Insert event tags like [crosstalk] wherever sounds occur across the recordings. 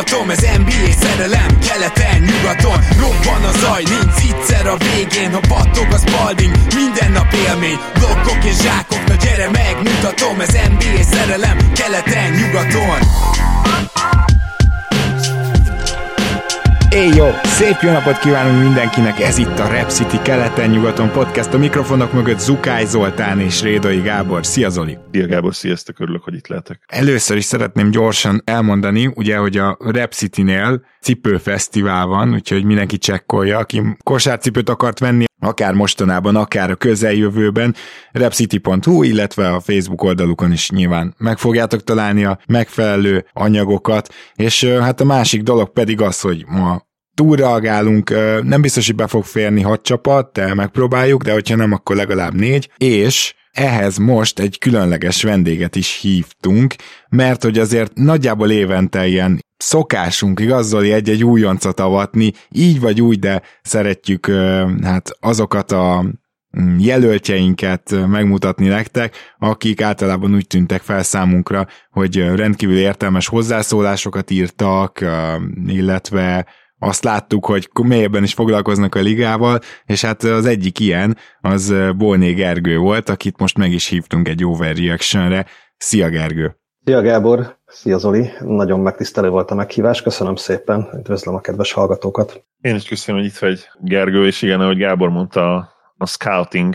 megmutatom Ez NBA szerelem, keleten, nyugaton. Robban a zaj, nincs egyszer a végén. Ha battog az balding, minden nap élmény. Blokkok és zsákok, na gyere megmutatom. Ez NBA szerelem, keleten, nyugaton Éj jó! Szép jó napot kívánunk mindenkinek! Ez itt a Rep City keleten-nyugaton podcast. A mikrofonok mögött Zukály Zoltán és Rédai Gábor. Szia Zoli! Szia Gábor, sziasztok, örülök, hogy itt lehetek. Először is szeretném gyorsan elmondani, ugye, hogy a Rep City-nél cipőfesztivál van, úgyhogy mindenki csekkolja, aki kosárcipőt akart venni, akár mostanában, akár a közeljövőben, repcity.hu, illetve a Facebook oldalukon is nyilván meg fogjátok találni a megfelelő anyagokat, és hát a másik dolog pedig az, hogy ma túlreagálunk, nem biztos, hogy be fog férni hat csapat, de megpróbáljuk, de hogyha nem, akkor legalább négy, és ehhez most egy különleges vendéget is hívtunk, mert hogy azért nagyjából évente ilyen szokásunk igazzoli egy-egy újoncot avatni, így vagy úgy, de szeretjük hát azokat a mm, jelöltjeinket megmutatni nektek, akik általában úgy tűntek fel számunkra, hogy rendkívül értelmes hozzászólásokat írtak, illetve azt láttuk, hogy mélyebben is foglalkoznak a ligával, és hát az egyik ilyen az Bolné Gergő volt, akit most meg is hívtunk egy overreactionre. Szia Gergő! Szia Gábor! Szia Zoli! Nagyon megtisztelő volt a meghívás, köszönöm szépen, üdvözlöm a kedves hallgatókat! Én is köszönöm, hogy itt vagy Gergő, és igen, ahogy Gábor mondta, a scouting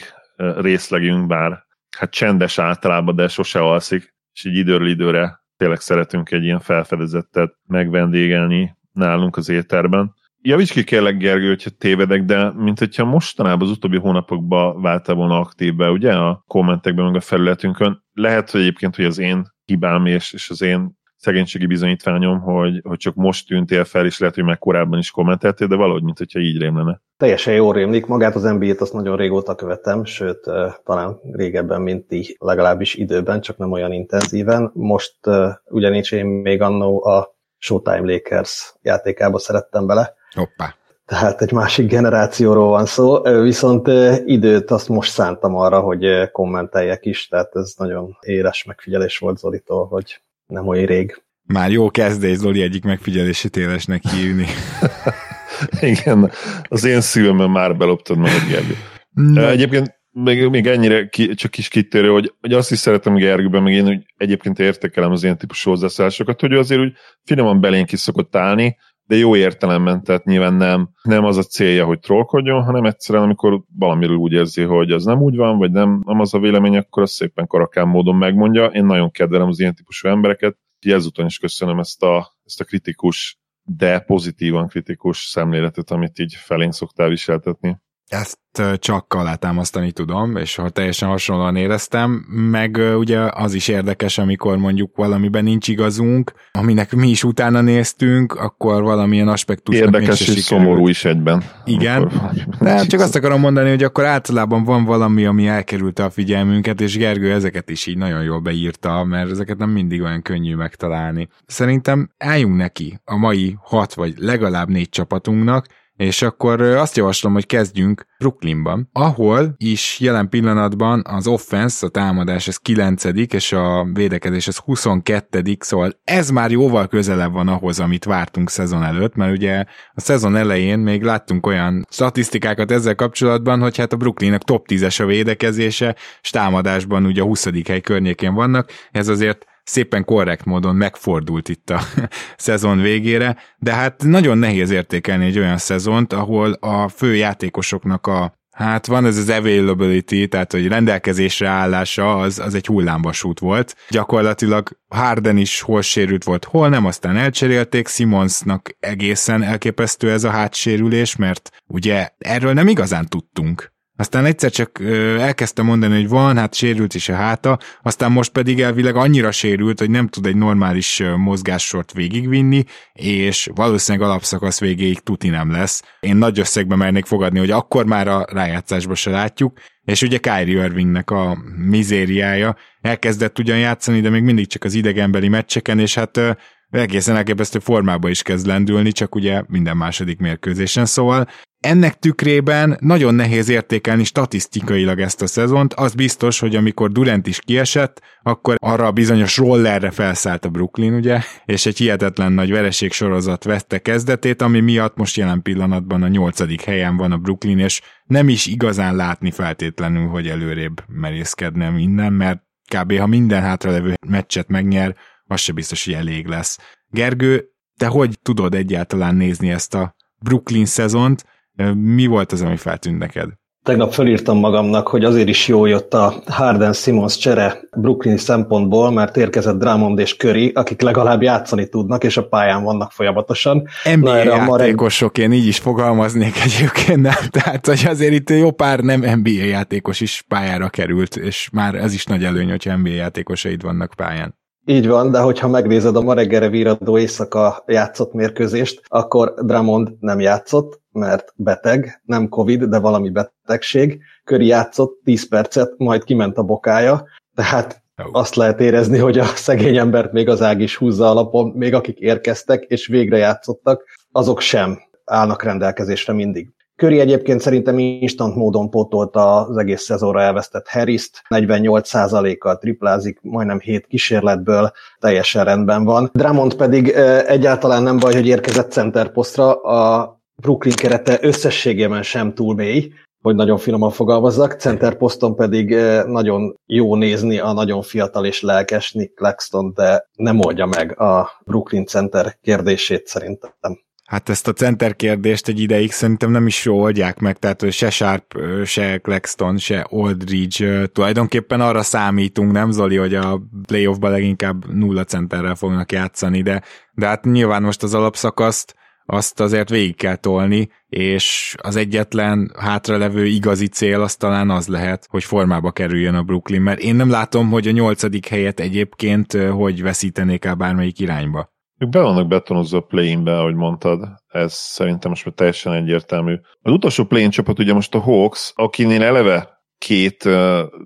részlegünk, bár hát csendes általában, de sose alszik, és így időről időre tényleg szeretünk egy ilyen felfedezettet megvendégelni, nálunk az éterben. Javíts ki kérlek, Gergő, hogyha tévedek, de mint hogyha mostanában az utóbbi hónapokban váltál volna aktívbe, ugye, a kommentekben, meg a felületünkön. Lehet, hogy egyébként, hogy az én hibám és, és az én szegénységi bizonyítványom, hogy, hogy csak most tűntél fel, és lehet, hogy meg korábban is kommenteltél, de valahogy, mint hogyha így rém lenne. Teljesen jól rémlik. Magát az NBA-t azt nagyon régóta követem, sőt, talán régebben, mint ti, legalábbis időben, csak nem olyan intenzíven. Most ugyanis én még annó a Showtime Lakers játékába szerettem bele. Hoppá. Tehát egy másik generációról van szó, viszont időt azt most szántam arra, hogy kommenteljek is, tehát ez nagyon éles megfigyelés volt Zolitól, hogy nem olyan rég. Már jó kezdés Zoli egyik megfigyelését élesnek hívni. [laughs] Igen, az én szívemben már beloptad meg a Gergő. No. Egyébként még, még ennyire ki, csak kis kitérő, hogy, hogy azt is szeretem Gergőben, meg én úgy egyébként értékelem az ilyen típusú hozzászólásokat, hogy ő azért úgy finoman belénk is szokott állni, de jó értelemben, tehát nyilván nem, nem az a célja, hogy trollkodjon, hanem egyszerűen, amikor valamiről úgy érzi, hogy az nem úgy van, vagy nem, nem az a vélemény, akkor azt szépen karakán módon megmondja. Én nagyon kedvelem az ilyen típusú embereket, így ezúton is köszönöm ezt a, ezt a kritikus, de pozitívan kritikus szemléletet, amit így felénk szoktál viseltetni. Ezt csak alátámasztani tudom, és ha teljesen hasonlóan éreztem, meg ugye az is érdekes, amikor mondjuk valamiben nincs igazunk, aminek mi is utána néztünk, akkor valamilyen aspektus Érdekes és szomorú is egyben. Igen, de csak azt akarom mondani, hogy akkor általában van valami, ami elkerülte a figyelmünket, és Gergő ezeket is így nagyon jól beírta, mert ezeket nem mindig olyan könnyű megtalálni. Szerintem álljunk neki a mai hat vagy legalább négy csapatunknak, és akkor azt javaslom, hogy kezdjünk Brooklynban, ahol is jelen pillanatban az offense, a támadás ez 9 és a védekezés ez 22 szóval ez már jóval közelebb van ahhoz, amit vártunk szezon előtt, mert ugye a szezon elején még láttunk olyan statisztikákat ezzel kapcsolatban, hogy hát a Brooklynnak top 10-es a védekezése, és támadásban ugye a 20. hely környékén vannak, ez azért szépen korrekt módon megfordult itt a [laughs] szezon végére, de hát nagyon nehéz értékelni egy olyan szezont, ahol a fő játékosoknak a Hát van ez az availability, tehát hogy rendelkezésre állása az, az egy hullámvasút volt. Gyakorlatilag Harden is hol sérült volt, hol nem, aztán elcserélték, Simonsnak egészen elképesztő ez a hátsérülés, mert ugye erről nem igazán tudtunk. Aztán egyszer csak elkezdte mondani, hogy van, hát sérült is a háta, aztán most pedig elvileg annyira sérült, hogy nem tud egy normális mozgássort végigvinni, és valószínűleg alapszakasz végéig tuti nem lesz. Én nagy összegbe mernék fogadni, hogy akkor már a rájátszásba se látjuk, és ugye Kyrie Irvingnek a mizériája elkezdett ugyan játszani, de még mindig csak az idegenbeli meccseken, és hát egészen elképesztő formába is kezd lendülni, csak ugye minden második mérkőzésen, szóval ennek tükrében nagyon nehéz értékelni statisztikailag ezt a szezont. Az biztos, hogy amikor Durant is kiesett, akkor arra a bizonyos rollerre felszállt a Brooklyn, ugye, és egy hihetetlen nagy vereség sorozat vette kezdetét, ami miatt most jelen pillanatban a nyolcadik helyen van a Brooklyn, és nem is igazán látni feltétlenül, hogy előrébb merészkedne minden, mert kb. ha minden hátralevő meccset megnyer, az se biztos, hogy elég lesz. Gergő, te hogy tudod egyáltalán nézni ezt a Brooklyn szezont? Mi volt az, ami feltűnt neked? Tegnap felírtam magamnak, hogy azért is jó jött a Harden-Simons csere Brooklyn szempontból, mert érkezett Drummond és Curry, akik legalább játszani tudnak, és a pályán vannak folyamatosan. NBA Na, játékosok, én így is fogalmaznék egyébként, nem? [laughs] Tehát, hogy azért itt jó pár nem NBA játékos is pályára került, és már ez is nagy előny, hogyha NBA játékosaid vannak pályán. Így van, de hogyha megnézed a ma reggelre víradó éjszaka játszott mérkőzést, akkor Drummond nem játszott, mert beteg, nem Covid, de valami betegség. Köri játszott 10 percet, majd kiment a bokája, tehát azt lehet érezni, hogy a szegény embert még az ág is húzza alapon, még akik érkeztek és végre játszottak, azok sem állnak rendelkezésre mindig. Köri egyébként szerintem instant módon pótolta az egész szezonra elvesztett Harris-t, 48%-kal triplázik, majdnem 7 kísérletből, teljesen rendben van. Drummond pedig egyáltalán nem baj, hogy érkezett center posztra, a Brooklyn kerete összességében sem túl mély, hogy nagyon finoman fogalmazzak, center poszton pedig nagyon jó nézni a nagyon fiatal és lelkes Nick Claxton, de nem oldja meg a Brooklyn center kérdését szerintem. Hát ezt a center kérdést egy ideig szerintem nem is jó oldják meg, tehát se Sharp, se Claxton, se Aldridge tulajdonképpen arra számítunk, nem Zoli, hogy a playoffban leginkább nulla centerrel fognak játszani, de, de hát nyilván most az alapszakaszt azt azért végig kell tolni, és az egyetlen hátralevő igazi cél az talán az lehet, hogy formába kerüljön a Brooklyn, mert én nem látom, hogy a nyolcadik helyet egyébként hogy veszítenék el bármelyik irányba. Ők be vannak betonozva a play-inbe, ahogy mondtad. Ez szerintem most már teljesen egyértelmű. Az utolsó play csapat ugye most a Hawks, akinél eleve két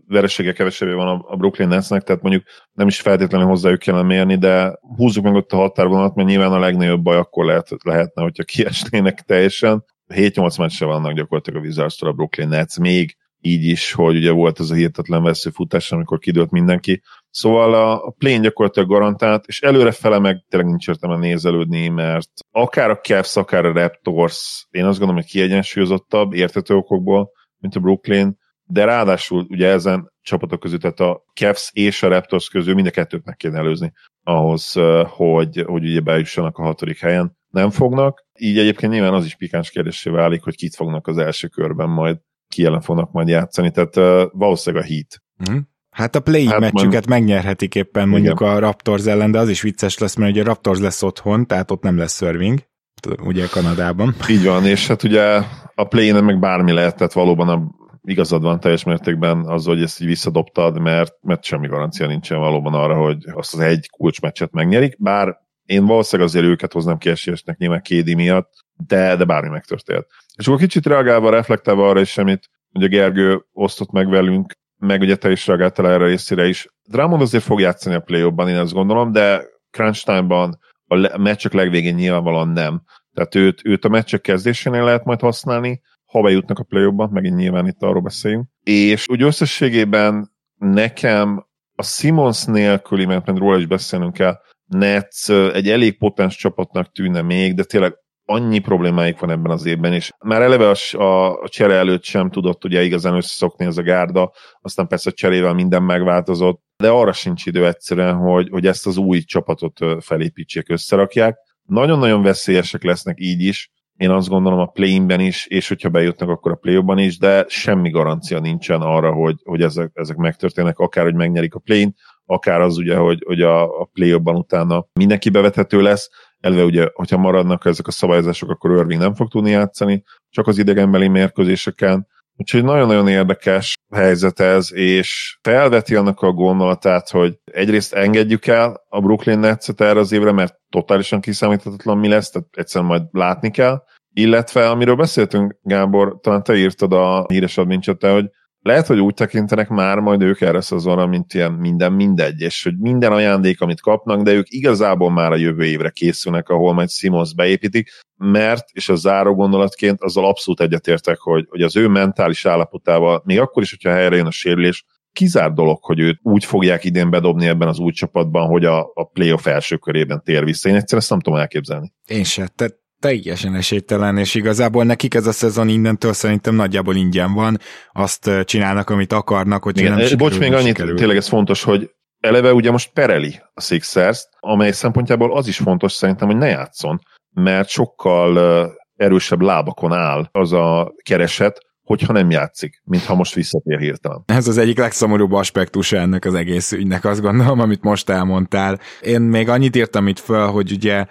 veresége kevesebé van a, Brooklyn Netsnek, tehát mondjuk nem is feltétlenül hozzájuk kellene mérni, de húzzuk meg ott a határvonalat, mert nyilván a legnagyobb baj akkor lehet, lehetne, hogyha kiesnének teljesen. 7-8 meccse vannak gyakorlatilag a wizards a Brooklyn Nets, még így is, hogy ugye volt ez a hihetetlen veszőfutás, amikor kidőlt mindenki. Szóval a, a plane gyakorlatilag garantált, és előre fele meg tényleg nincs értelme nézelődni, mert akár a Cavs, akár a Raptors, én azt gondolom, hogy kiegyensúlyozottabb, értető okokból, mint a Brooklyn, de ráadásul ugye ezen csapatok között, tehát a Cavs és a Raptors közül mind a kettőt meg kéne előzni ahhoz, hogy, hogy ugye bejussanak a hatodik helyen. Nem fognak, így egyébként nyilván az is pikáns kérdésé válik, hogy kit fognak az első körben majd, ki ellen fognak majd játszani, tehát uh, valószínűleg a Heat. Mm. Hát a play hát meccsüket man... megnyerhetik éppen mondjuk Igen. a Raptors ellen, de az is vicces lesz, mert ugye a Raptors lesz otthon, tehát ott nem lesz serving, ugye Kanadában. Így van, és hát ugye a play meg bármi lehet, tehát valóban a igazad van teljes mértékben az, hogy ezt így visszadobtad, mert, mert semmi garancia nincsen valóban arra, hogy azt az egy kulcsmeccset megnyerik, bár én valószínűleg azért őket hoznám ki esélyesnek nyilván Kédi miatt, de, de bármi megtörtént. És akkor kicsit reagálva, reflektálva arra is, amit ugye Gergő osztott meg velünk, meg ugye te is reagáltál erre részére is. Drummond azért fog játszani a play én azt gondolom, de crunch time-ban a meccsek legvégén nyilvánvalóan nem. Tehát őt, őt a meccsek kezdésénél lehet majd használni, ha bejutnak a play megint nyilván itt arról beszéljünk. És úgy összességében nekem a Simons nélküli, mert róla is beszélnünk kell, Nets egy elég potens csapatnak tűnne még, de tényleg annyi problémáik van ebben az évben, és már eleve a, a, a csere előtt sem tudott ugye igazán összeszokni ez a gárda, aztán persze a cserével minden megváltozott, de arra sincs idő egyszerűen, hogy, hogy ezt az új csapatot felépítsék, összerakják. Nagyon-nagyon veszélyesek lesznek így is, én azt gondolom a play-inben is, és hogyha bejutnak, akkor a play is, de semmi garancia nincsen arra, hogy, hogy ezek, ezek megtörténnek, akár, hogy megnyerik a play akár az ugye, hogy, hogy a, a play utána mindenki bevethető lesz, elve ugye, hogyha maradnak ezek a szabályozások, akkor Irving nem fog tudni játszani, csak az idegenbeli mérkőzéseken, Úgyhogy nagyon-nagyon érdekes helyzet ez, és felveti annak a gondolatát, hogy egyrészt engedjük el a Brooklyn Nets-et erre az évre, mert totálisan kiszámíthatatlan mi lesz, tehát egyszerűen majd látni kell, illetve amiről beszéltünk, Gábor, talán te írtad a híres admincsete, hogy lehet, hogy úgy tekintenek már majd ők erre szezonra, mint ilyen minden mindegy, és hogy minden ajándék, amit kapnak, de ők igazából már a jövő évre készülnek, ahol majd Simons beépítik, mert, és a záró gondolatként azzal abszolút egyetértek, hogy, hogy az ő mentális állapotával, még akkor is, hogyha helyre jön a sérülés, kizár dolog, hogy őt úgy fogják idén bedobni ebben az új csapatban, hogy a, a playoff első körében tér vissza. Én egyszerűen ezt nem tudom elképzelni. Én se. Tehát teljesen esélytelen, és igazából nekik ez a szezon innentől szerintem nagyjából ingyen van, azt csinálnak, amit akarnak, hogy Igen, nem sikerül, Bocs, még annyit, sikerül. tényleg ez fontos, hogy eleve ugye most pereli a sixers amely szempontjából az is fontos szerintem, hogy ne játszon, mert sokkal erősebb lábakon áll az a kereset, hogyha nem játszik, mintha most visszatér hirtelen. Ez az egyik legszomorúbb aspektusa ennek az egész ügynek, azt gondolom, amit most elmondtál. Én még annyit írtam itt föl, hogy ugye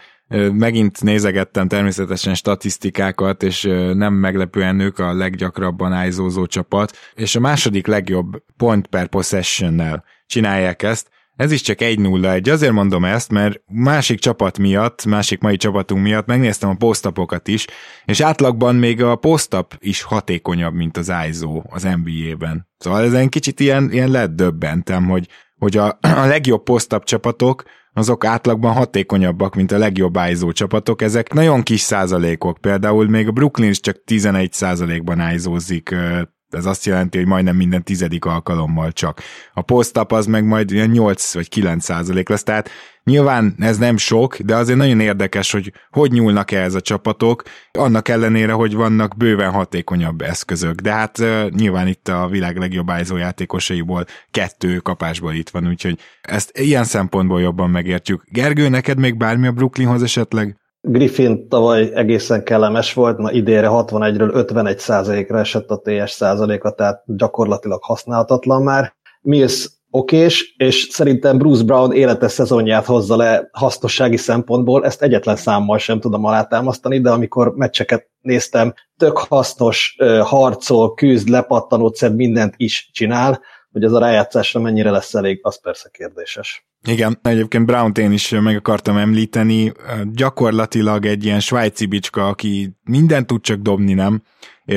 Megint nézegettem természetesen statisztikákat, és nem meglepően ők a leggyakrabban ájzózó csapat, és a második legjobb point per possession-nel csinálják ezt, ez is csak 1-0-1. Azért mondom ezt, mert másik csapat miatt, másik mai csapatunk miatt megnéztem a posztapokat is, és átlagban még a posztap is hatékonyabb, mint az ISO az NBA-ben. Szóval ezen kicsit ilyen, ilyen lett döbbentem, hogy, hogy a, a legjobb posztap csapatok azok átlagban hatékonyabbak, mint a legjobb ISO csapatok. Ezek nagyon kis százalékok, például még a Brooklyn is csak 11 százalékban ISO-zik ez azt jelenti, hogy majdnem minden tizedik alkalommal csak. A post az meg majd ilyen 8 vagy 9 százalék lesz, tehát nyilván ez nem sok, de azért nagyon érdekes, hogy hogy nyúlnak ez a csapatok, annak ellenére, hogy vannak bőven hatékonyabb eszközök, de hát nyilván itt a világ legjobb ISO játékosaiból kettő kapásból itt van, úgyhogy ezt ilyen szempontból jobban megértjük. Gergő, neked még bármi a Brooklynhoz esetleg? Griffin tavaly egészen kellemes volt, ma idére 61-ről 51 százalékra esett a TS százaléka, tehát gyakorlatilag használhatatlan már. Mills okés, és szerintem Bruce Brown életes szezonját hozza le hasznossági szempontból, ezt egyetlen számmal sem tudom alátámasztani, de amikor meccseket néztem, tök hasznos, harcol, küzd, lepattanót szed, mindent is csinál, hogy ez a rájátszásra mennyire lesz elég, az persze kérdéses. Igen, egyébként brown én is meg akartam említeni, gyakorlatilag egy ilyen svájci bicska, aki mindent tud csak dobni, nem?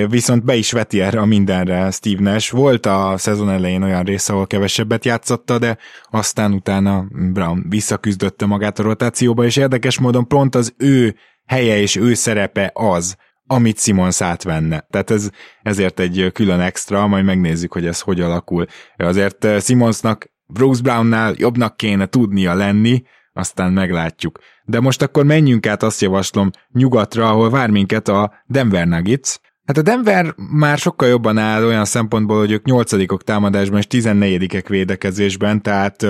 Viszont be is veti erre a mindenre Steve Nash. Volt a szezon elején olyan része, ahol kevesebbet játszotta, de aztán utána Brown visszaküzdötte magát a rotációba, és érdekes módon pont az ő helye és ő szerepe az, amit Simons átvenne. Tehát ez ezért egy külön extra, majd megnézzük, hogy ez hogy alakul. Azért Simonsnak Bruce Brownnál jobbnak kéne tudnia lenni, aztán meglátjuk. De most akkor menjünk át, azt javaslom, nyugatra, ahol vár minket a Denver Nuggets. Hát a Denver már sokkal jobban áll olyan szempontból, hogy ők nyolcadikok támadásban és tizennegyedikek védekezésben, tehát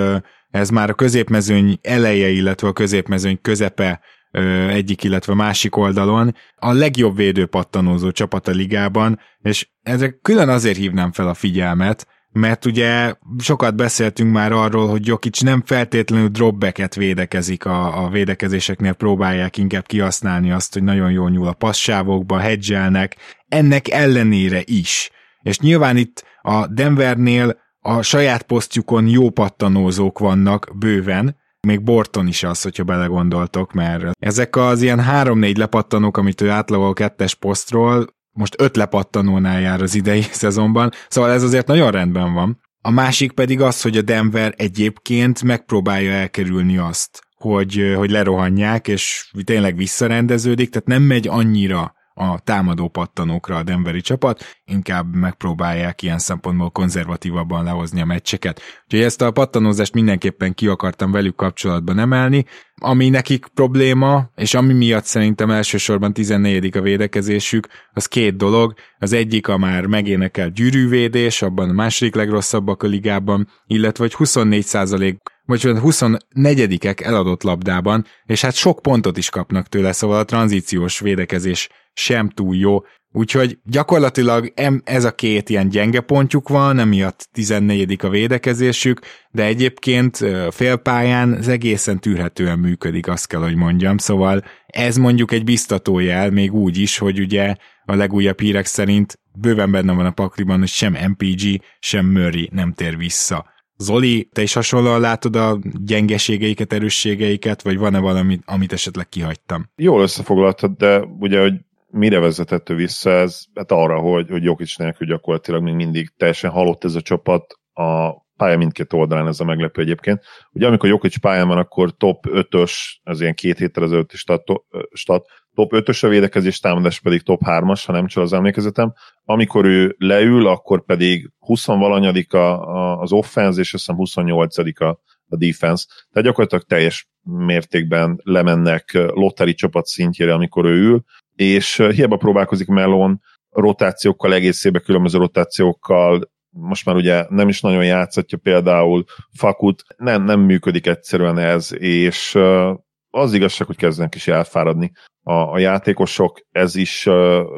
ez már a középmezőny eleje, illetve a középmezőny közepe egyik, illetve másik oldalon a legjobb védőpattanózó csapat a ligában, és ezek külön azért hívnám fel a figyelmet, mert ugye sokat beszéltünk már arról, hogy Jokic nem feltétlenül dropbacket védekezik a, a védekezéseknél, próbálják inkább kihasználni azt, hogy nagyon jól nyúl a passzsávokba, hedgelnek, ennek ellenére is. És nyilván itt a Denvernél a saját posztjukon jó pattanózók vannak bőven, még Borton is az, hogyha belegondoltok, mert ezek az ilyen három-négy lepattanók, amit ő átlagol kettes posztról, most öt lepattanónál jár az idei [laughs] szezonban, szóval ez azért nagyon rendben van. A másik pedig az, hogy a Denver egyébként megpróbálja elkerülni azt, hogy, hogy lerohanják, és tényleg visszarendeződik, tehát nem megy annyira a támadó pattanókra a Denveri csapat, inkább megpróbálják ilyen szempontból konzervatívabban lehozni a meccseket. Úgyhogy ezt a pattanózást mindenképpen ki akartam velük kapcsolatban emelni, ami nekik probléma, és ami miatt szerintem elsősorban 14. a védekezésük, az két dolog. Az egyik a már megénekelt gyűrűvédés, abban a második legrosszabbak a ligában, illetve hogy 24% vagy 24-ek eladott labdában, és hát sok pontot is kapnak tőle, szóval a tranzíciós védekezés sem túl jó. Úgyhogy gyakorlatilag ez a két ilyen gyenge pontjuk van, emiatt 14 a védekezésük, de egyébként félpályán ez egészen tűrhetően működik, azt kell, hogy mondjam. Szóval ez mondjuk egy biztató jel, még úgy is, hogy ugye a legújabb hírek szerint bőven benne van a pakliban, hogy sem MPG, sem Murray nem tér vissza. Zoli, te is hasonlóan látod a gyengeségeiket, erősségeiket, vagy van-e valami, amit esetleg kihagytam? Jól összefoglaltad, de ugye, hogy mire vezetett ő vissza ez? Hát arra, hogy, hogy Jokic nélkül gyakorlatilag még mindig teljesen halott ez a csapat, a pálya mindkét oldalán ez a meglepő egyébként. Ugye amikor Jokic pályán van, akkor top 5-ös, ez ilyen két héttel ezelőtti stat, stat top 5-ös a védekezés, támadás pedig top 3-as, ha nem csak az emlékezetem. Amikor ő leül, akkor pedig 20 valanyadik az offense, és azt hiszem 28 a, a defense. Tehát gyakorlatilag teljes mértékben lemennek lotteri csapat szintjére, amikor ő ül, és hiába próbálkozik Melon rotációkkal, egészébe különböző rotációkkal, most már ugye nem is nagyon játszatja például Fakut, nem, nem működik egyszerűen ez, és az igazság, hogy kezdenek is elfáradni a, a játékosok, ez is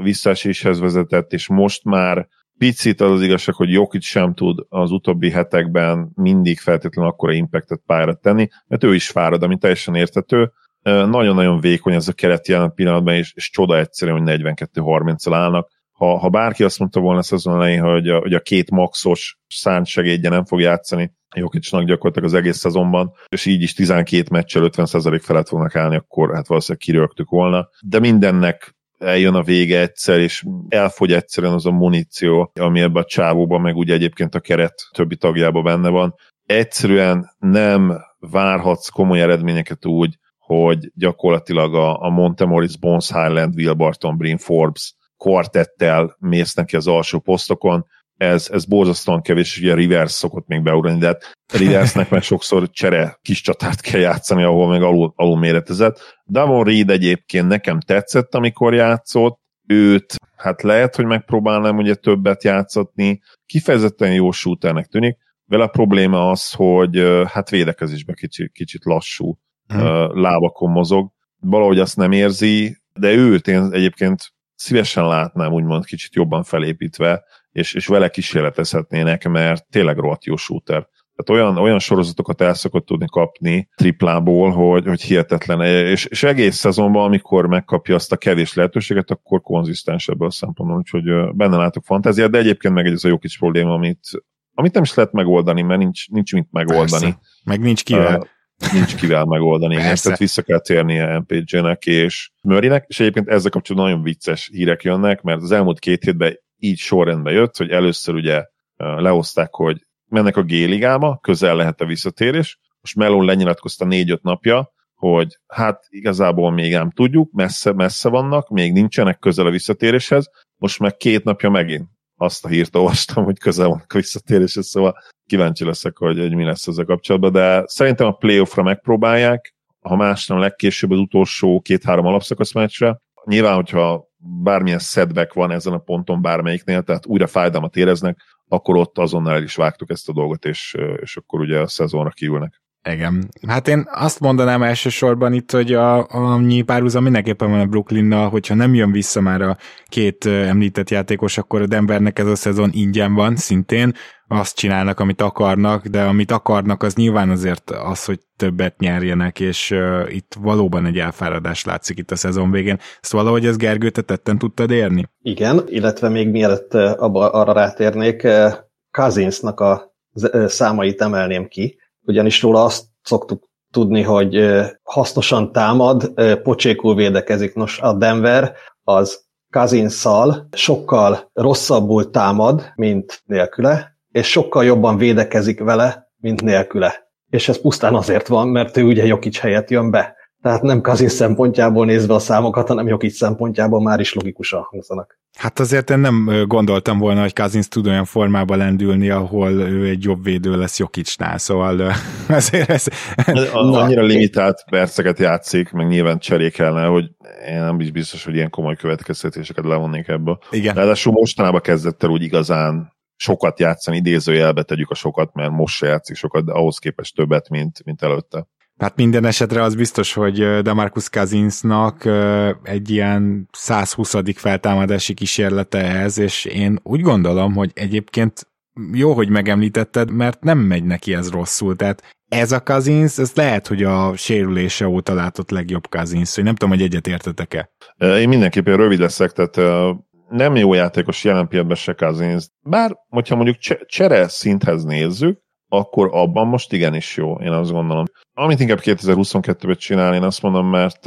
visszaeséshez vezetett, és most már picit az az igazság, hogy Jokic sem tud az utóbbi hetekben mindig feltétlenül akkora impactet pályára tenni, mert ő is fárad, ami teljesen értető. Nagyon-nagyon vékony ez a keret jelen pillanatban, és, és csoda egyszerűen, hogy 42-30-al állnak ha, ha bárki azt mondta volna szezon elején, hogy a, hogy a két maxos szánt segédje nem fog játszani Jokicsnak gyakorlatilag az egész szezonban, és így is 12 meccsel 50% felett fognak állni, akkor hát valószínűleg kirögtük volna. De mindennek eljön a vége egyszer, és elfogy egyszerűen az a muníció, ami ebbe a csávóban, meg ugye egyébként a keret többi tagjában benne van. Egyszerűen nem várhatsz komoly eredményeket úgy, hogy gyakorlatilag a, a Montemoris, Bones Highland, Will Barton, Brin Forbes kvartettel mész neki az alsó posztokon, ez, ez borzasztóan kevés, és ugye Rivers szokott még beugrani, de hát Riversnek meg sokszor csere kis csatát kell játszani, ahol meg alul, alul méretezett. Davon Reed egyébként nekem tetszett, amikor játszott, őt hát lehet, hogy megpróbálnám ugye többet játszatni, kifejezetten jó shooternek tűnik, vele a probléma az, hogy hát védekezésben kicsit, kicsit lassú hmm. lábakon mozog, valahogy azt nem érzi, de őt én egyébként szívesen látnám úgymond kicsit jobban felépítve, és, és vele kísérletezhetnének, mert tényleg rohadt jó shooter. Tehát olyan, olyan sorozatokat el szokott tudni kapni triplából, hogy, hogy hihetetlen. És, és egész szezonban, amikor megkapja azt a kevés lehetőséget, akkor konzisztens ebből a szempontból, úgyhogy benne látok fantáziát, de egyébként meg ez a jó kis probléma, amit, amit nem is lehet megoldani, mert nincs, nincs mit megoldani. Persze. Meg nincs kivel. Uh, nincs kivel megoldani. Persze. Tehát vissza kell térnie MPJ-nek és Murraynek, és egyébként ezzel kapcsolatban nagyon vicces hírek jönnek, mert az elmúlt két hétben így sorrendben jött, hogy először ugye lehozták, hogy mennek a G-ligába, közel lehet a visszatérés, most Melon lenyilatkozta négy-öt napja, hogy hát igazából még nem tudjuk, messze, messze vannak, még nincsenek közel a visszatéréshez, most meg két napja megint azt a hírt olvastam, hogy közel van a visszatéréshez, szóval kíváncsi leszek, hogy, hogy mi lesz ezzel kapcsolatban, de szerintem a playoffra megpróbálják, ha más nem legkésőbb az utolsó két-három alapszakasz meccsre. Nyilván, hogyha bármilyen szedvek van ezen a ponton bármelyiknél, tehát újra fájdalmat éreznek, akkor ott azonnal el is vágtuk ezt a dolgot, és, és akkor ugye a szezonra kiülnek. Igen. Hát én azt mondanám elsősorban itt, hogy a, annyi párhuzam mindenképpen van a Brooklynnal, hogyha nem jön vissza már a két említett játékos, akkor a Denvernek ez a szezon ingyen van szintén, azt csinálnak, amit akarnak, de amit akarnak, az nyilván azért az, hogy többet nyerjenek, és uh, itt valóban egy elfáradás látszik itt a szezon végén. Ezt valahogy ez Gergő, te tetten tudtad érni? Igen, illetve még mielőtt abba, arra rátérnék, Kazinsnak a számait emelném ki, ugyanis róla azt szoktuk tudni, hogy hasznosan támad, pocsékul védekezik. Nos, a Denver az Kazinszal sokkal rosszabbul támad, mint nélküle, és sokkal jobban védekezik vele, mint nélküle. És ez pusztán azért van, mert ő ugye Jokic helyett jön be. Tehát nem Kazin szempontjából nézve a számokat, hanem Jokic szempontjából már is logikusan hangzanak. Hát azért én nem gondoltam volna, hogy Kazinsz tud olyan formába lendülni, ahol ő egy jobb védő lesz Jokicsnál, szóval [laughs] azért ez... Annyira limitált perceket játszik, meg nyilván cserékelne, hogy én nem is biztos, hogy ilyen komoly következtetéseket levonnék ebből. Igen. Ráadásul mostanában kezdett el úgy igazán sokat játszani, idézőjelbe tegyük a sokat, mert most se játszik sokat, de ahhoz képest többet, mint, mint előtte. Hát minden esetre az biztos, hogy Demarcus Cousinsnak egy ilyen 120. feltámadási kísérlete ez, és én úgy gondolom, hogy egyébként jó, hogy megemlítetted, mert nem megy neki ez rosszul, tehát ez a Cousins, ez lehet, hogy a sérülése óta látott legjobb Cousins, hogy nem tudom, hogy egyet értetek-e. Én mindenképpen rövid leszek, tehát nem jó játékos jelen pillanatban se Cousins, bár, hogyha mondjuk csere szinthez nézzük, akkor abban most igenis jó, én azt gondolom. Amit inkább 2022-ben csinálni, én azt mondom, mert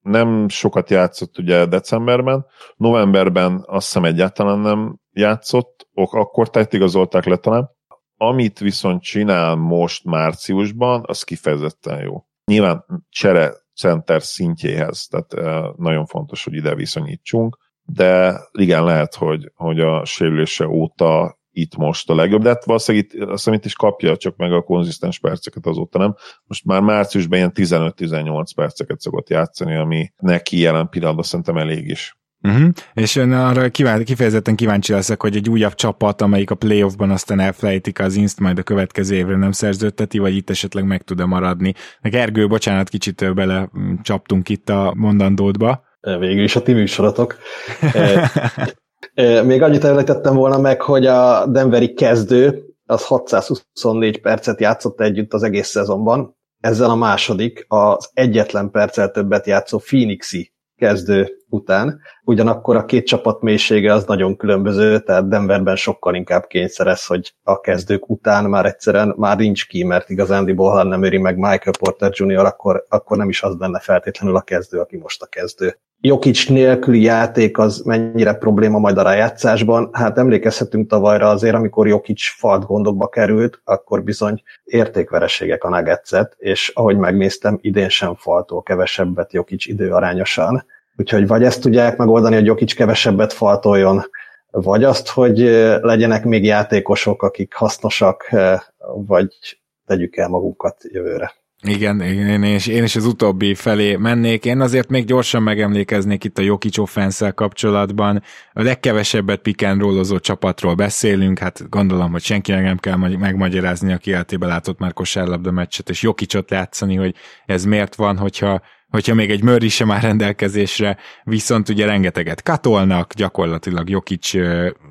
nem sokat játszott ugye decemberben, novemberben azt hiszem egyáltalán nem játszott, akkor tehát igazolták le talán. Amit viszont csinál most márciusban, az kifejezetten jó. Nyilván csere center szintjéhez, tehát nagyon fontos, hogy ide viszonyítsunk, de igen, lehet, hogy, hogy a sérülése óta itt most a legjobb, de hát valószínűleg itt, azt hiszem, itt is kapja csak meg a konzisztens perceket azóta nem. Most már márciusban ilyen 15-18 perceket szokott játszani, ami neki jelen pillanatban szerintem elég is. Uh-huh. És ön arra kíván, kifejezetten kíváncsi leszek, hogy egy újabb csapat, amelyik a playoffban aztán elfelejtik az inst, majd a következő évre nem szerződteti, vagy itt esetleg meg tud-e maradni. Meg Ergő, bocsánat, kicsit bele csaptunk itt a mondandódba. Végül is a ti műsorotok. [laughs] Még annyit említettem volna meg, hogy a Denveri kezdő az 624 percet játszott együtt az egész szezonban. Ezzel a második, az egyetlen perccel többet játszó Phoenixi kezdő után. Ugyanakkor a két csapat mélysége az nagyon különböző, tehát Denverben sokkal inkább kényszerez, hogy a kezdők után már egyszerűen már nincs ki, mert igazándiból, ha nem éri meg Michael Porter Jr., akkor, akkor nem is az benne feltétlenül a kezdő, aki most a kezdő. Jokic nélküli játék az mennyire probléma majd a rájátszásban? Hát emlékezhetünk tavalyra azért, amikor Jokic falt gondokba került, akkor bizony értékvereségek a nuggets és ahogy megnéztem, idén sem faltól kevesebbet Jokic időarányosan. Úgyhogy vagy ezt tudják megoldani, hogy Jokic kevesebbet faltoljon, vagy azt, hogy legyenek még játékosok, akik hasznosak, vagy tegyük el magunkat jövőre. Igen, én is, én is az utóbbi felé mennék. Én azért még gyorsan megemlékeznék itt a Jokic offense kapcsolatban. A legkevesebbet pick and csapatról beszélünk, hát gondolom, hogy senkinek nem kell megmagyarázni, aki életébe látott már kosárlabda meccset, és Jokicot látszani, hogy ez miért van, hogyha hogyha még egy Murray sem áll rendelkezésre, viszont ugye rengeteget katolnak, gyakorlatilag Jokic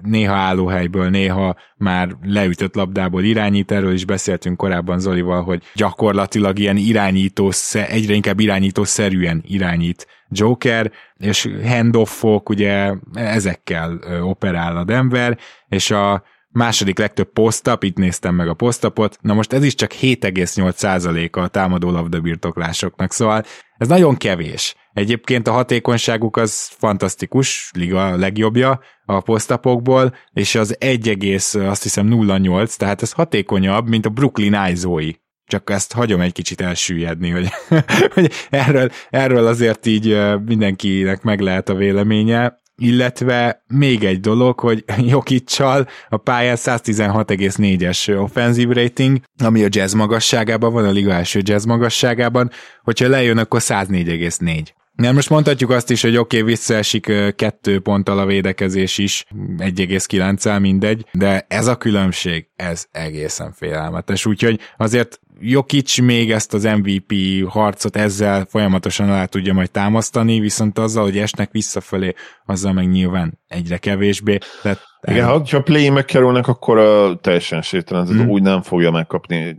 néha állóhelyből, néha már leütött labdából irányít, erről is beszéltünk korábban Zolival, hogy gyakorlatilag ilyen irányító, egyre inkább irányítószerűen irányít Joker, és handoffok, ugye ezekkel operál a Denver, és a második legtöbb posztap, itt néztem meg a posztapot, na most ez is csak 7,8%-a a támadó labdabirtoklásoknak, szóval ez nagyon kevés. Egyébként a hatékonyságuk az fantasztikus, liga legjobbja a posztapokból, és az 1, azt hiszem 0,8, tehát ez hatékonyabb, mint a Brooklyn Izoi. Csak ezt hagyom egy kicsit elsüllyedni, hogy, [laughs] hogy erről, erről azért így mindenkinek meg lehet a véleménye illetve még egy dolog, hogy [laughs] Jokicsal a pályán 116,4-es offenzív rating, ami a jazz magasságában van, a liga első jazz magasságában, hogyha lejön, akkor 104,4. Nem, most mondhatjuk azt is, hogy oké, okay, visszaesik kettő ponttal a védekezés is, 1,9-el mindegy, de ez a különbség, ez egészen félelmetes, úgyhogy azért Jokic még ezt az MVP harcot ezzel folyamatosan alá tudja majd támasztani, viszont azzal, hogy esnek visszafelé, azzal meg nyilván egyre kevésbé. Tehát igen, el... ha play megkerülnek, akkor uh, teljesen sételen, hmm. úgy nem fogja megkapni.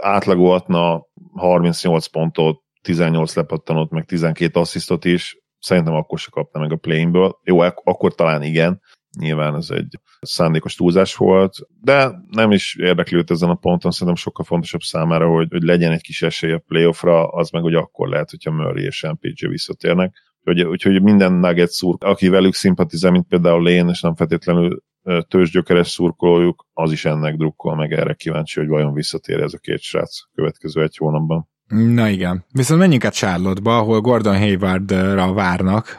Átlagolhatna 38 pontot, 18 lepattanót, meg 12 asszisztot is, szerintem akkor se kapta meg a play-ből. Jó, akkor talán igen, nyilván ez egy szándékos túlzás volt, de nem is érdeklődt ezen a ponton, szerintem sokkal fontosabb számára, hogy, hogy legyen egy kis esély a playoffra, az meg hogy akkor lehet, hogyha Murray és MPJ visszatérnek. Úgyhogy, úgyhogy minden nugget szúr, aki velük szimpatizál, mint például én, és nem feltétlenül tőzsgyökeres szurkolójuk, az is ennek drukkol, meg erre kíváncsi, hogy vajon visszatér ez a két srác következő egy hónapban. Na igen. Viszont menjünk át Charlotte-ba, ahol Gordon Haywardra várnak,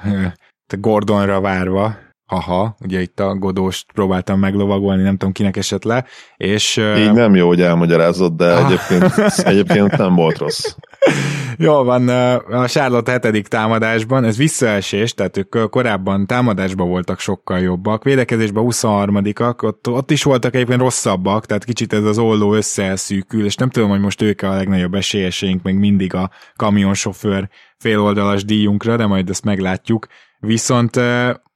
Gordonra várva, haha, ugye itt a Godóst próbáltam meglovagolni, nem tudom kinek esett le, és... Így nem jó, hogy elmagyarázott, de ah. egyébként, [laughs] egyébként nem volt rossz. Jó van, a Charlotte hetedik támadásban, ez visszaesés, tehát ők korábban támadásban voltak sokkal jobbak, védekezésben 23-ak, ott, ott is voltak egyébként rosszabbak, tehát kicsit ez az olló összeszűkül, és nem tudom, hogy most ők a legnagyobb esélyeseink, meg mindig a kamionsofőr féloldalas díjunkra, de majd ezt meglátjuk. Viszont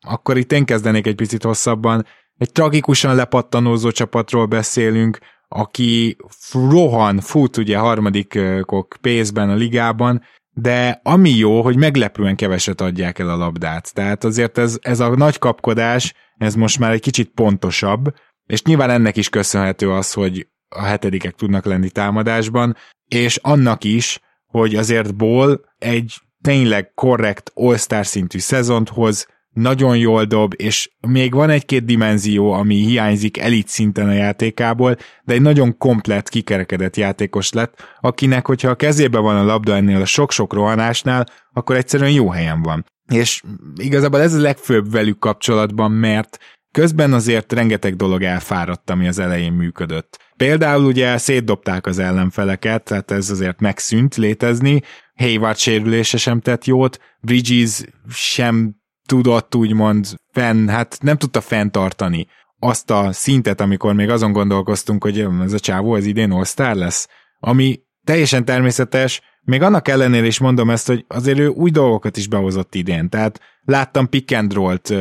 akkor itt én kezdenék egy picit hosszabban. Egy tragikusan lepattanózó csapatról beszélünk, aki rohan, fut ugye harmadikok pénzben a ligában, de ami jó, hogy meglepően keveset adják el a labdát. Tehát azért ez, ez a nagy kapkodás, ez most már egy kicsit pontosabb, és nyilván ennek is köszönhető az, hogy a hetedikek tudnak lenni támadásban, és annak is, hogy azért Ból egy tényleg korrekt all-star szintű szezont hoz, nagyon jól dob, és még van egy-két dimenzió, ami hiányzik elit szinten a játékából, de egy nagyon komplet, kikerekedett játékos lett, akinek, hogyha a kezébe van a labda ennél a sok-sok rohanásnál, akkor egyszerűen jó helyen van. És igazából ez a legfőbb velük kapcsolatban, mert közben azért rengeteg dolog elfáradt, ami az elején működött. Például ugye szétdobták az ellenfeleket, tehát ez azért megszűnt létezni, Hayward sérülése sem tett jót, Bridges sem tudott úgymond fenn, hát nem tudta fenntartani azt a szintet, amikor még azon gondolkoztunk, hogy ez a csávó az idén all lesz, ami teljesen természetes, még annak ellenére is mondom ezt, hogy azért ő új dolgokat is behozott idén, tehát láttam pick and roll-t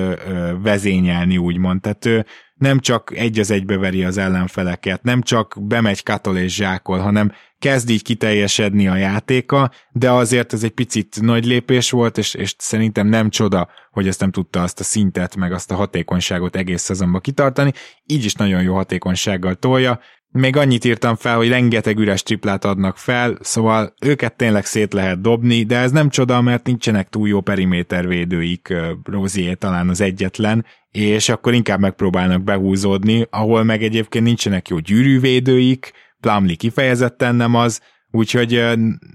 vezényelni, úgymond, tehát ő nem csak egy az egybe veri az ellenfeleket, nem csak bemegy katol és zsákol, hanem kezd így kiteljesedni a játéka, de azért ez egy picit nagy lépés volt, és, és szerintem nem csoda, hogy ezt nem tudta azt a szintet, meg azt a hatékonyságot egész szezonban kitartani, így is nagyon jó hatékonysággal tolja, még annyit írtam fel, hogy rengeteg üres triplát adnak fel, szóval őket tényleg szét lehet dobni, de ez nem csoda, mert nincsenek túl jó perimétervédőik, Rozier talán az egyetlen, és akkor inkább megpróbálnak behúzódni, ahol meg egyébként nincsenek jó gyűrűvédőik, Plumlee kifejezetten nem az, úgyhogy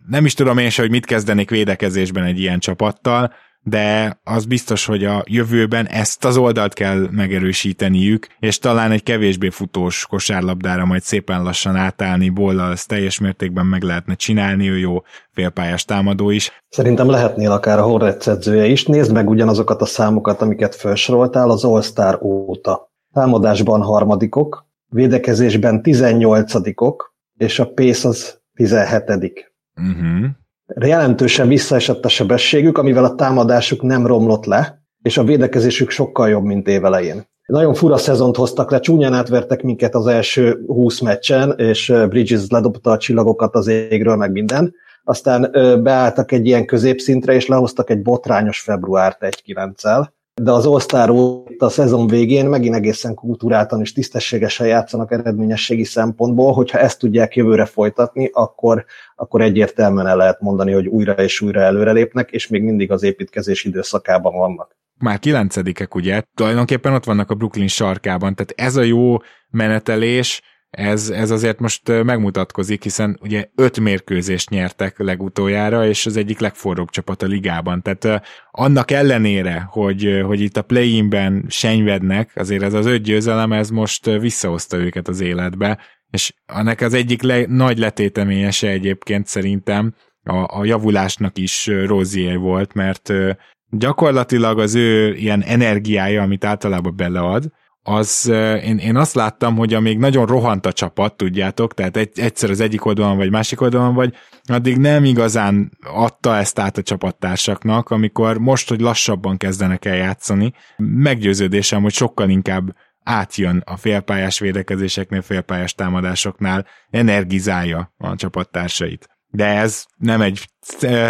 nem is tudom én se, hogy mit kezdenék védekezésben egy ilyen csapattal, de az biztos, hogy a jövőben ezt az oldalt kell megerősíteniük, és talán egy kevésbé futós kosárlabdára majd szépen lassan átállni, bollal ezt teljes mértékben meg lehetne csinálni, ő jó félpályás támadó is. Szerintem lehetnél akár a Hornets edzője is. Nézd meg ugyanazokat a számokat, amiket felsoroltál az All-Star óta. Támadásban harmadikok, védekezésben 18-ok, és a Pace az 17 uh-huh jelentősen visszaesett a sebességük, amivel a támadásuk nem romlott le, és a védekezésük sokkal jobb, mint évelején. Nagyon fura szezont hoztak le, csúnyán átvertek minket az első 20 meccsen, és Bridges ledobta a csillagokat az égről, meg minden. Aztán beálltak egy ilyen középszintre, és lehoztak egy botrányos februárt 1-9-el de az all a szezon végén megint egészen kultúráltan és tisztességesen játszanak eredményességi szempontból, hogyha ezt tudják jövőre folytatni, akkor, akkor egyértelműen el lehet mondani, hogy újra és újra előrelépnek, és még mindig az építkezés időszakában vannak. Már kilencedikek, ugye? Tulajdonképpen ott vannak a Brooklyn sarkában, tehát ez a jó menetelés, ez, ez azért most megmutatkozik, hiszen ugye öt mérkőzést nyertek legutoljára, és az egyik legforróbb csapat a ligában. Tehát annak ellenére, hogy, hogy itt a play-inben senyvednek, azért ez az öt győzelem, ez most visszahozta őket az életbe, és annak az egyik le, nagy letéteményese egyébként szerintem a, a javulásnak is Rozier volt, mert gyakorlatilag az ő ilyen energiája, amit általában belead, az én, én azt láttam, hogy amíg nagyon rohant a csapat, tudjátok, tehát egy, egyszer az egyik oldalon vagy másik oldalon vagy, addig nem igazán adta ezt át a csapattársaknak, amikor most, hogy lassabban kezdenek el játszani, meggyőződésem, hogy sokkal inkább átjön a félpályás védekezéseknél, félpályás támadásoknál, energizálja a csapattársait. De ez nem egy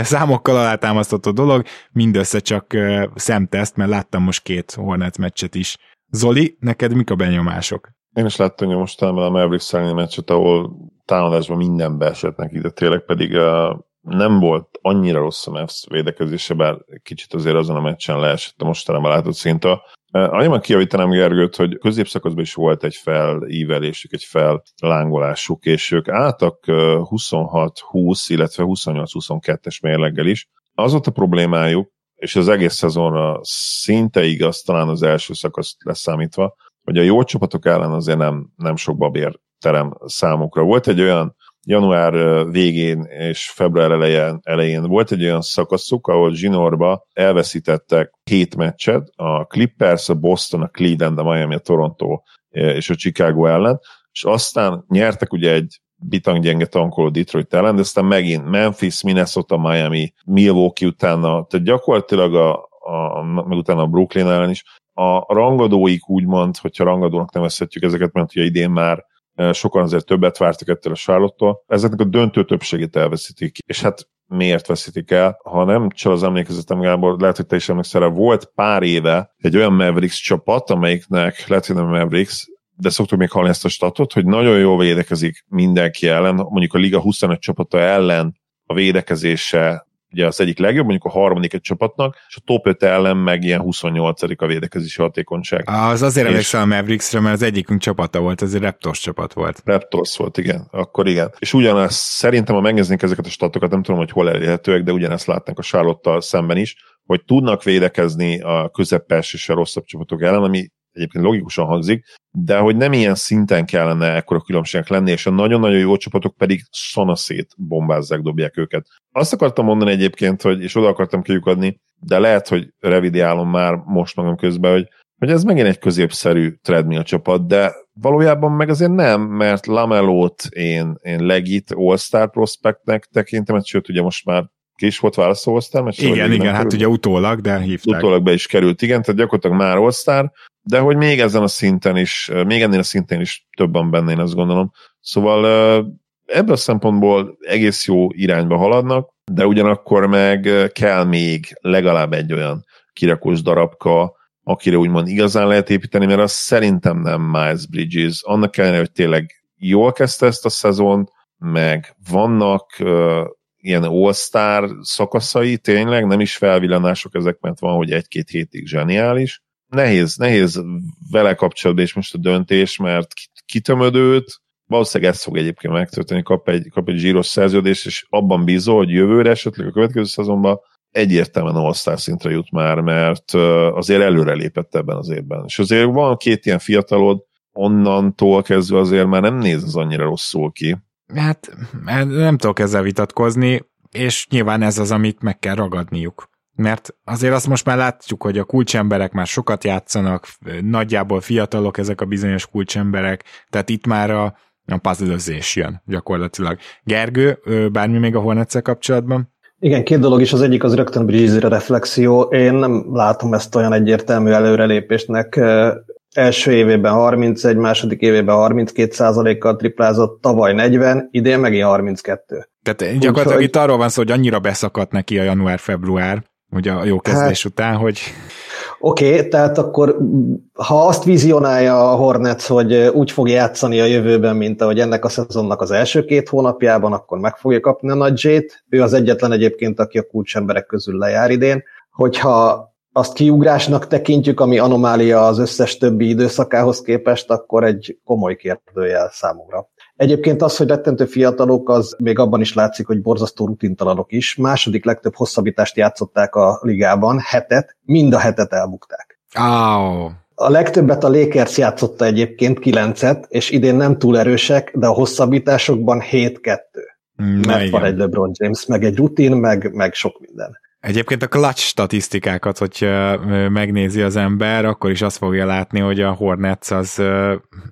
számokkal alátámasztható dolog, mindössze csak szemteszt, mert láttam most két Hornets meccset is Zoli, neked mik a benyomások? Én is láttam hogy mostanában a Mavericks elleni meccset, ahol támadásban minden beesett neki, de tényleg pedig uh, nem volt annyira rossz a Mavs védekezése, bár kicsit azért azon a meccsen leesett a mostanában látott szint. Uh, annyiban kijavítanám Gergőt, hogy középszakaszban is volt egy felívelésük, egy fellángolásuk, és ők álltak uh, 26-20, illetve 28-22-es mérleggel is. Az volt a problémájuk, és az egész szezonra szinte igaz, talán az első szakasz leszámítva, hogy a jó csapatok ellen azért nem, nem sok babér terem számukra. Volt egy olyan január végén és február elején, elején volt egy olyan szakaszuk, ahol Zsinorba elveszítettek két meccset, a Clippers, a Boston, a Cleveland, a Miami, a Toronto és a Chicago ellen, és aztán nyertek ugye egy bitang gyenge tankoló Detroit ellen, de aztán megint Memphis, Minnesota, Miami, Milwaukee utána, tehát gyakorlatilag a, a, meg utána a Brooklyn ellen is, a rangadóik úgymond, hogyha rangadónak nevezhetjük ezeket, mert ugye idén már e, sokan azért többet vártak ettől a Charlotte-tól, ezeknek a döntő többségét elveszítik. És hát miért veszítik el? Ha nem csak az emlékezetem, Gábor, lehet, hogy te is emlékszel, volt pár éve egy olyan Mavericks csapat, amelyiknek, lehet, hogy nem Mavericks, de szoktuk még hallani ezt a statot, hogy nagyon jól védekezik mindenki ellen, mondjuk a Liga 25 csapata ellen a védekezése ugye az egyik legjobb, mondjuk a harmadik egy csapatnak, és a top 5 ellen meg ilyen 28 a védekezési hatékonyság. Az azért emlékszem a Mavericksre, mert az egyikünk csapata volt, ez egy Raptors csapat volt. Raptors volt, igen, akkor igen. És ugyanezt szerintem, ha megnéznénk ezeket a statokat, nem tudom, hogy hol elérhetőek, de ugyanezt látnánk a charlotte szemben is, hogy tudnak védekezni a közepes és a rosszabb csapatok ellen, ami egyébként logikusan hangzik, de hogy nem ilyen szinten kellene ekkora különbségek lenni, és a nagyon-nagyon jó csapatok pedig szanaszét bombázzák, dobják őket. Azt akartam mondani egyébként, hogy, és oda akartam kiukadni, de lehet, hogy revidiálom már most magam közben, hogy, hogy ez megint egy középszerű treadmill csapat, de valójában meg azért nem, mert Lamelót én, én legit All-Star prospectnek tekintem, sőt ugye most már ki is volt választó all Igen, igen, hát ugye utólag, de hívták. Utólag be is került, igen, tehát gyakorlatilag már all de hogy még ezen a szinten is, még ennél a szinten is többen benne, én azt gondolom. Szóval ebből a szempontból egész jó irányba haladnak, de ugyanakkor meg kell még legalább egy olyan kirakós darabka, akire úgymond igazán lehet építeni, mert az szerintem nem Miles Bridges. Annak ellenére, hogy tényleg jól kezdte ezt a szezont, meg vannak ilyen all-star szakaszai, tényleg nem is felvillanások ezek, mert van, hogy egy-két hétig zseniális, nehéz, nehéz vele kapcsolatban is most a döntés, mert kitömödőt, valószínűleg ez fog egyébként megtörténni, kap egy, kap egy zsíros szerződést, és abban bízol, hogy jövőre, esetleg a következő szezonban egyértelműen all szintre jut már, mert azért előre lépett ebben az évben. És azért van két ilyen fiatalod, onnantól kezdve azért már nem néz az annyira rosszul ki. Hát nem tudok ezzel vitatkozni, és nyilván ez az, amit meg kell ragadniuk mert azért azt most már látjuk, hogy a kulcsemberek már sokat játszanak, nagyjából fiatalok ezek a bizonyos kulcsemberek, tehát itt már a, a puzzle jön gyakorlatilag. Gergő, bármi még a hornets kapcsolatban? Igen, két dolog is, az egyik az rögtön Breezy-re reflexió. Én nem látom ezt olyan egyértelmű előrelépésnek. Első évében 31, második évében 32 százalékkal triplázott, tavaly 40, idén megint 32. Tehát gyakorlatilag Úgy, itt arról van szó, hogy annyira beszakadt neki a január-február, ugye a jó kezdés hát, után, hogy... Oké, okay, tehát akkor ha azt vizionálja a Hornets, hogy úgy fog játszani a jövőben, mint ahogy ennek a szezonnak az első két hónapjában, akkor meg fogja kapni a nagy Ő az egyetlen egyébként, aki a kulcsemberek közül lejár idén. Hogyha azt kiugrásnak tekintjük, ami anomália az összes többi időszakához képest, akkor egy komoly kérdőjel számomra. Egyébként az, hogy rettentő fiatalok, az még abban is látszik, hogy borzasztó rutintalanok is. Második legtöbb hosszabbítást játszották a ligában, hetet, mind a hetet elbukták. Oh. A legtöbbet a Lakers játszotta egyébként, kilencet, és idén nem túl erősek, de a hosszabbításokban 7-2. Mm, Mert igen. van egy LeBron James, meg egy rutin, meg, meg sok minden. Egyébként a clutch statisztikákat, hogy megnézi az ember, akkor is azt fogja látni, hogy a Hornets az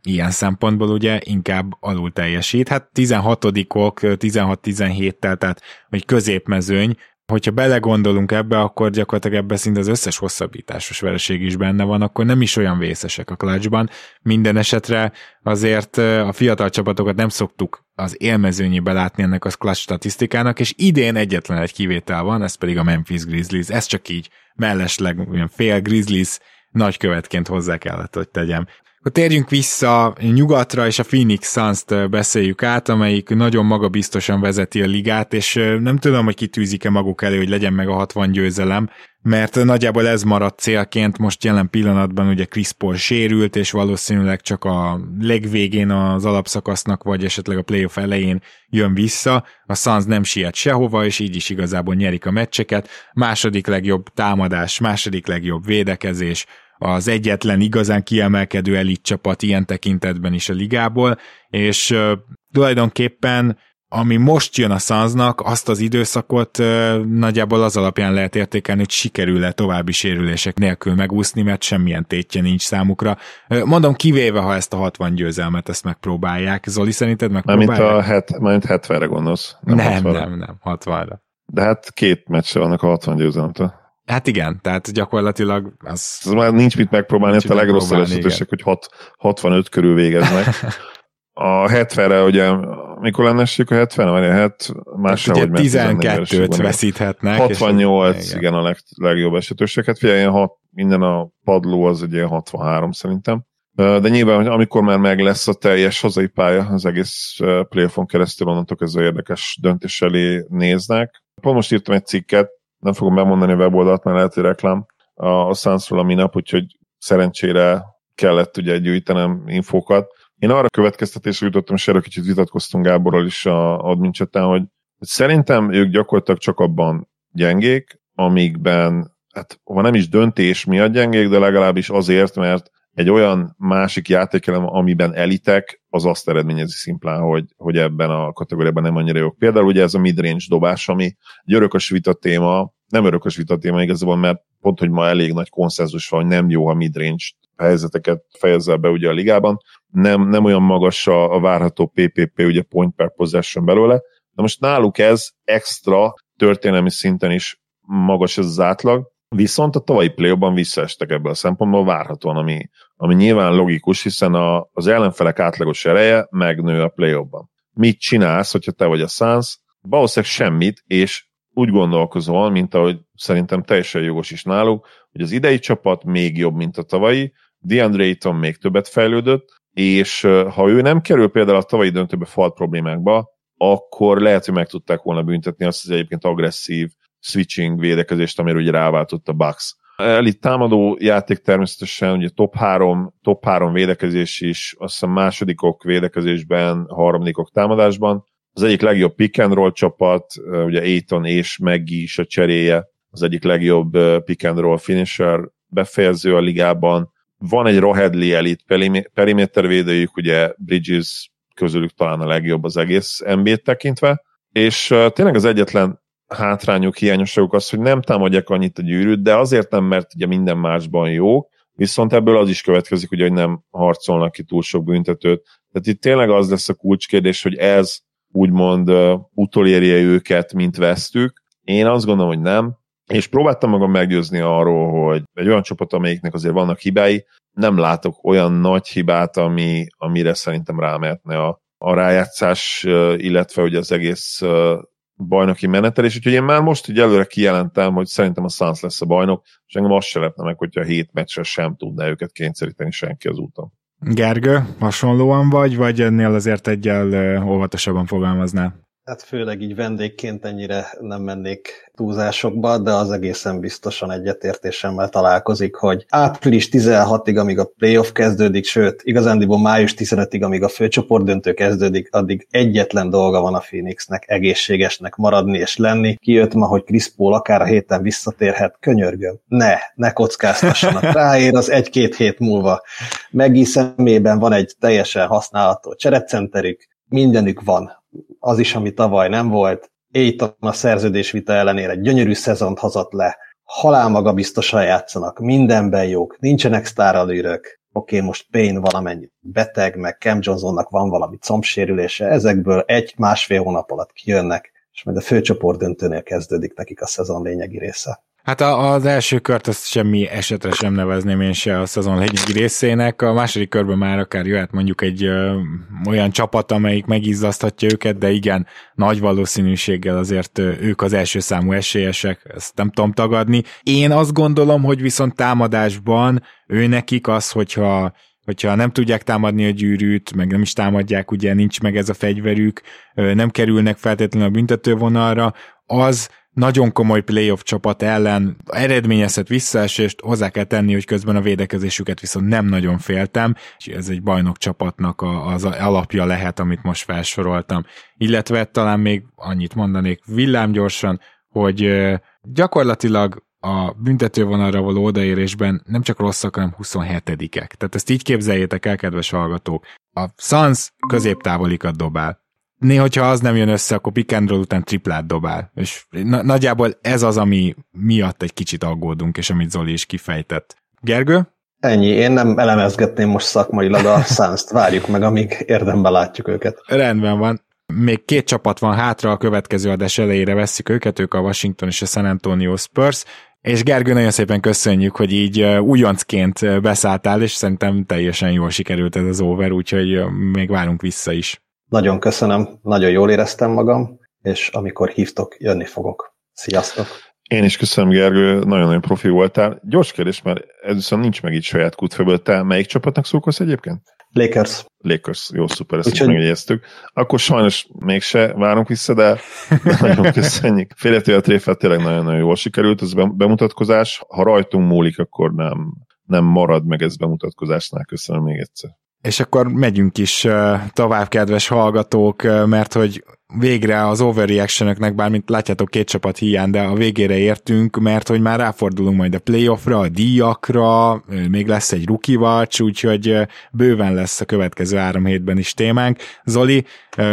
ilyen szempontból ugye inkább alul teljesít. Hát 16-ok, 16-17-tel, tehát hogy középmezőny, hogyha belegondolunk ebbe, akkor gyakorlatilag ebbe szinte az összes hosszabbításos vereség is benne van, akkor nem is olyan vészesek a clutchban. Minden esetre azért a fiatal csapatokat nem szoktuk az élmezőnyébe látni ennek a clutch statisztikának, és idén egyetlen egy kivétel van, ez pedig a Memphis Grizzlies. Ez csak így mellesleg olyan fél Grizzlies nagykövetként hozzá kellett, hogy tegyem. Akkor térjünk vissza nyugatra, és a Phoenix Suns-t beszéljük át, amelyik nagyon magabiztosan vezeti a ligát, és nem tudom, hogy kitűzik-e maguk elé, hogy legyen meg a 60 győzelem, mert nagyjából ez maradt célként, most jelen pillanatban ugye Chris Paul sérült, és valószínűleg csak a legvégén az alapszakasznak, vagy esetleg a playoff elején jön vissza, a Suns nem siet sehova, és így is igazából nyerik a meccseket, második legjobb támadás, második legjobb védekezés, az egyetlen igazán kiemelkedő elit csapat ilyen tekintetben is a ligából, és uh, tulajdonképpen ami most jön a Sunsnak, azt az időszakot uh, nagyjából az alapján lehet értékelni, hogy sikerül-e további sérülések nélkül megúszni, mert semmilyen tétje nincs számukra. Uh, mondom, kivéve, ha ezt a 60 győzelmet ezt megpróbálják. Zoli, szerinted megpróbálják? Mármint a het, mármint 70-re gondolsz. Nem, nem, 60 nem, nem, 60-ra. De hát két meccsre vannak a 60 győzelemtől. Hát igen, tehát gyakorlatilag az... Ez már nincs mit megpróbálni, nincs hát a legrosszabb esetősek, hogy hat, 65 körül végeznek. A 70-re ugye, mikor lenne a 70 vagy a 7, más hát ugye 12-t veszíthetnek. 68, és, igen. a leg, legjobb esetőseket. Figyelj, ilyen hat, minden a padló az egy ilyen 63 szerintem. De nyilván, hogy amikor már meg lesz a teljes hazai pálya, az egész playoffon keresztül onnantól ez érdekes döntés elé néznek. Pont most írtam egy cikket, nem fogom bemondani a weboldalt, mert lehet, hogy reklám a, a Sunsról a minap, úgyhogy szerencsére kellett ugye gyűjtenem infókat. Én arra következtetésre jutottam, és erről kicsit vitatkoztunk Gáborral is a admin chatán, hogy szerintem ők gyakorlatilag csak abban gyengék, amikben, hát ha nem is döntés miatt gyengék, de legalábbis azért, mert egy olyan másik játékelem, amiben elitek, az azt eredményezi szimplán, hogy, hogy ebben a kategóriában nem annyira jók. Például ugye ez a midrange dobás, ami egy örökös vita téma, nem örökös vita téma igazából, mert pont, hogy ma elég nagy konszenzus van, hogy nem jó a midrange helyzeteket fejezzel be ugye a ligában, nem, nem olyan magas a, a várható PPP, ugye point per possession belőle, de most náluk ez extra történelmi szinten is magas ez az átlag, viszont a tavalyi play visszaestek ebből a szempontból várhatóan, ami, ami nyilván logikus, hiszen a, az ellenfelek átlagos ereje megnő a play -ban. Mit csinálsz, hogyha te vagy a Suns? Valószínűleg semmit, és úgy gondolkozol, mint ahogy szerintem teljesen jogos is náluk, hogy az idei csapat még jobb, mint a tavalyi, DeAndre Ayton még többet fejlődött, és ha ő nem kerül például a tavalyi döntőbe falt problémákba, akkor lehet, hogy meg tudták volna büntetni azt az egyébként agresszív switching védekezést, amire ugye ráváltott a Bucks. Elit támadó játék természetesen, ugye top 3, top 3 védekezés is, azt hiszem másodikok védekezésben, harmadikok támadásban. Az egyik legjobb pick and roll csapat, ugye Aiton és Meggi is a cseréje, az egyik legjobb pick and roll finisher befejező a ligában. Van egy Rohedli elit perimétervédőjük, ugye Bridges közülük talán a legjobb az egész NBA-t tekintve, és tényleg az egyetlen hátrányuk, hiányosságuk az, hogy nem támadják annyit a gyűrűt, de azért nem, mert ugye minden másban jó, viszont ebből az is következik, ugye, hogy nem harcolnak ki túl sok büntetőt. Tehát itt tényleg az lesz a kulcskérdés, hogy ez úgymond uh, utolérje őket, mint vesztük. Én azt gondolom, hogy nem, és próbáltam magam meggyőzni arról, hogy egy olyan csapat, amelyiknek azért vannak hibái, nem látok olyan nagy hibát, ami, amire szerintem rámehetne a, a rájátszás, illetve hogy az egész bajnoki menetelés, úgyhogy én már most így előre kijelentem, hogy szerintem a Suns lesz a bajnok, és engem azt se lepne meg, hogyha a hét meccsre sem tudná őket kényszeríteni senki az úton. Gergő, hasonlóan vagy, vagy ennél azért egyel óvatosabban fogalmaznál? Hát főleg így vendégként ennyire nem mennék túlzásokba, de az egészen biztosan egyetértésemmel találkozik, hogy április 16-ig, amíg a playoff kezdődik, sőt, igazándiból május 15-ig, amíg a főcsoportdöntő kezdődik, addig egyetlen dolga van a Phoenixnek egészségesnek maradni és lenni. Kijött ma, hogy Chris Paul akár a héten visszatérhet, könyörgöm. Ne, ne kockáztassanak. Ráér az egy-két hét múlva. Megi szemében van egy teljesen használható cserecenterük, mindenük van az is, ami tavaly nem volt. Aiton a szerződésvita ellenére gyönyörű szezont hazott le, halál maga biztosan játszanak, mindenben jók, nincsenek sztáralűrök, oké, okay, most Payne valamennyit beteg, meg Cam Johnsonnak van valami combsérülése, ezekből egy-másfél hónap alatt kijönnek, és majd a főcsoport döntőnél kezdődik nekik a szezon lényegi része. Hát a, az első kört azt semmi esetre sem nevezném én se a szezon lényegi részének. A második körben már akár jöhet mondjuk egy ö, olyan csapat, amelyik megizzaszthatja őket, de igen, nagy valószínűséggel azért ők az első számú esélyesek, ezt nem tudom tagadni. Én azt gondolom, hogy viszont támadásban ő nekik az, hogyha hogyha nem tudják támadni a gyűrűt, meg nem is támadják, ugye nincs meg ez a fegyverük, nem kerülnek feltétlenül a büntetővonalra, az nagyon komoly playoff csapat ellen eredményezhet visszaesést, hozzá kell tenni, hogy közben a védekezésüket viszont nem nagyon féltem, és ez egy bajnok csapatnak az alapja lehet, amit most felsoroltam. Illetve talán még annyit mondanék villámgyorsan, hogy gyakorlatilag a büntetővonalra való odaérésben nem csak rosszak, hanem 27-ek. Tehát ezt így képzeljétek el, kedves hallgatók. A Suns középtávolikat dobál néha, hogyha az nem jön össze, akkor pick and roll után triplát dobál. És na- nagyjából ez az, ami miatt egy kicsit aggódunk, és amit Zoli is kifejtett. Gergő? Ennyi, én nem elemezgetném most szakmailag a [laughs] suns várjuk meg, amíg érdemben látjuk őket. Rendben van. Még két csapat van hátra, a következő adás elejére vesszük őket, ők a Washington és a San Antonio Spurs, és Gergő, nagyon szépen köszönjük, hogy így újoncként beszálltál, és szerintem teljesen jól sikerült ez az over, úgyhogy még várunk vissza is. Nagyon köszönöm, nagyon jól éreztem magam, és amikor hívtok, jönni fogok. Sziasztok! Én is köszönöm, Gergő, nagyon-nagyon profi voltál. Gyors kérdés, mert ez viszont nincs meg itt saját kutfőből. Te melyik csapatnak szurkolsz egyébként? Lakers. Lakers, jó, szuper, ezt Úgyhogy... is megjegyeztük. Akkor sajnos mégse várunk vissza, de, [laughs] nagyon köszönjük. Féletővel tréfelt tényleg nagyon-nagyon jól sikerült ez bemutatkozás. Ha rajtunk múlik, akkor nem, nem marad meg ez bemutatkozásnál. Köszönöm még egyszer. És akkor megyünk is tovább, kedves hallgatók, mert hogy végre az overreaction bármint látjátok két csapat hiány, de a végére értünk, mert hogy már ráfordulunk majd a playoffra, a díjakra, még lesz egy rookie watch, úgyhogy bőven lesz a következő három hétben is témánk. Zoli,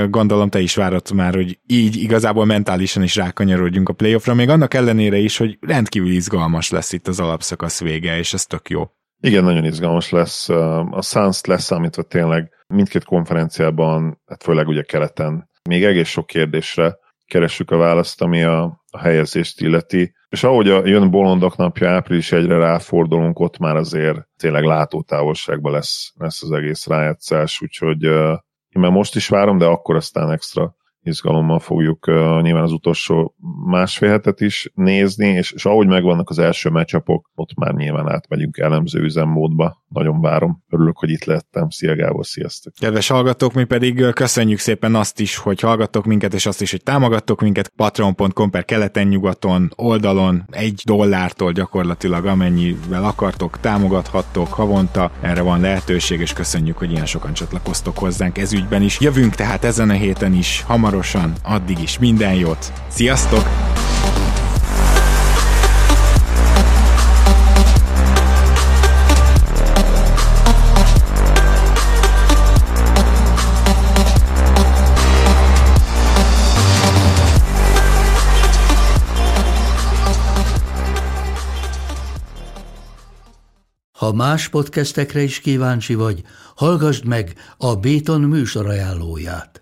gondolom te is várod már, hogy így igazából mentálisan is rákanyarodjunk a playoffra, még annak ellenére is, hogy rendkívül izgalmas lesz itt az alapszakasz vége, és ez tök jó. Igen, nagyon izgalmas lesz. A Suns leszámítva tényleg mindkét konferenciában, hát főleg ugye keleten, még egész sok kérdésre keressük a választ, ami a, a helyezést illeti. És ahogy a, jön bolondok napja, április egyre ráfordulunk, ott már azért tényleg látótávolságban lesz, lesz az egész rájátszás, úgyhogy én már most is várom, de akkor aztán extra izgalommal fogjuk uh, nyilván az utolsó másfél hetet is nézni, és, és ahogy megvannak az első meccsapok, ott már nyilván átmegyünk elemző üzemmódba. Nagyon várom. Örülök, hogy itt lettem. Szia Gábor, sziasztok! Kedves hallgatók, mi pedig köszönjük szépen azt is, hogy hallgattok minket, és azt is, hogy támogattok minket patreon.com per keleten-nyugaton oldalon egy dollártól gyakorlatilag amennyivel akartok, támogathattok havonta. Erre van lehetőség, és köszönjük, hogy ilyen sokan csatlakoztok hozzánk ez ügyben is. Jövünk tehát ezen a héten is hamar hamarosan, addig is minden jót. Sziasztok! Ha más podcastekre is kíváncsi vagy, hallgassd meg a Béton műsor ajánlóját.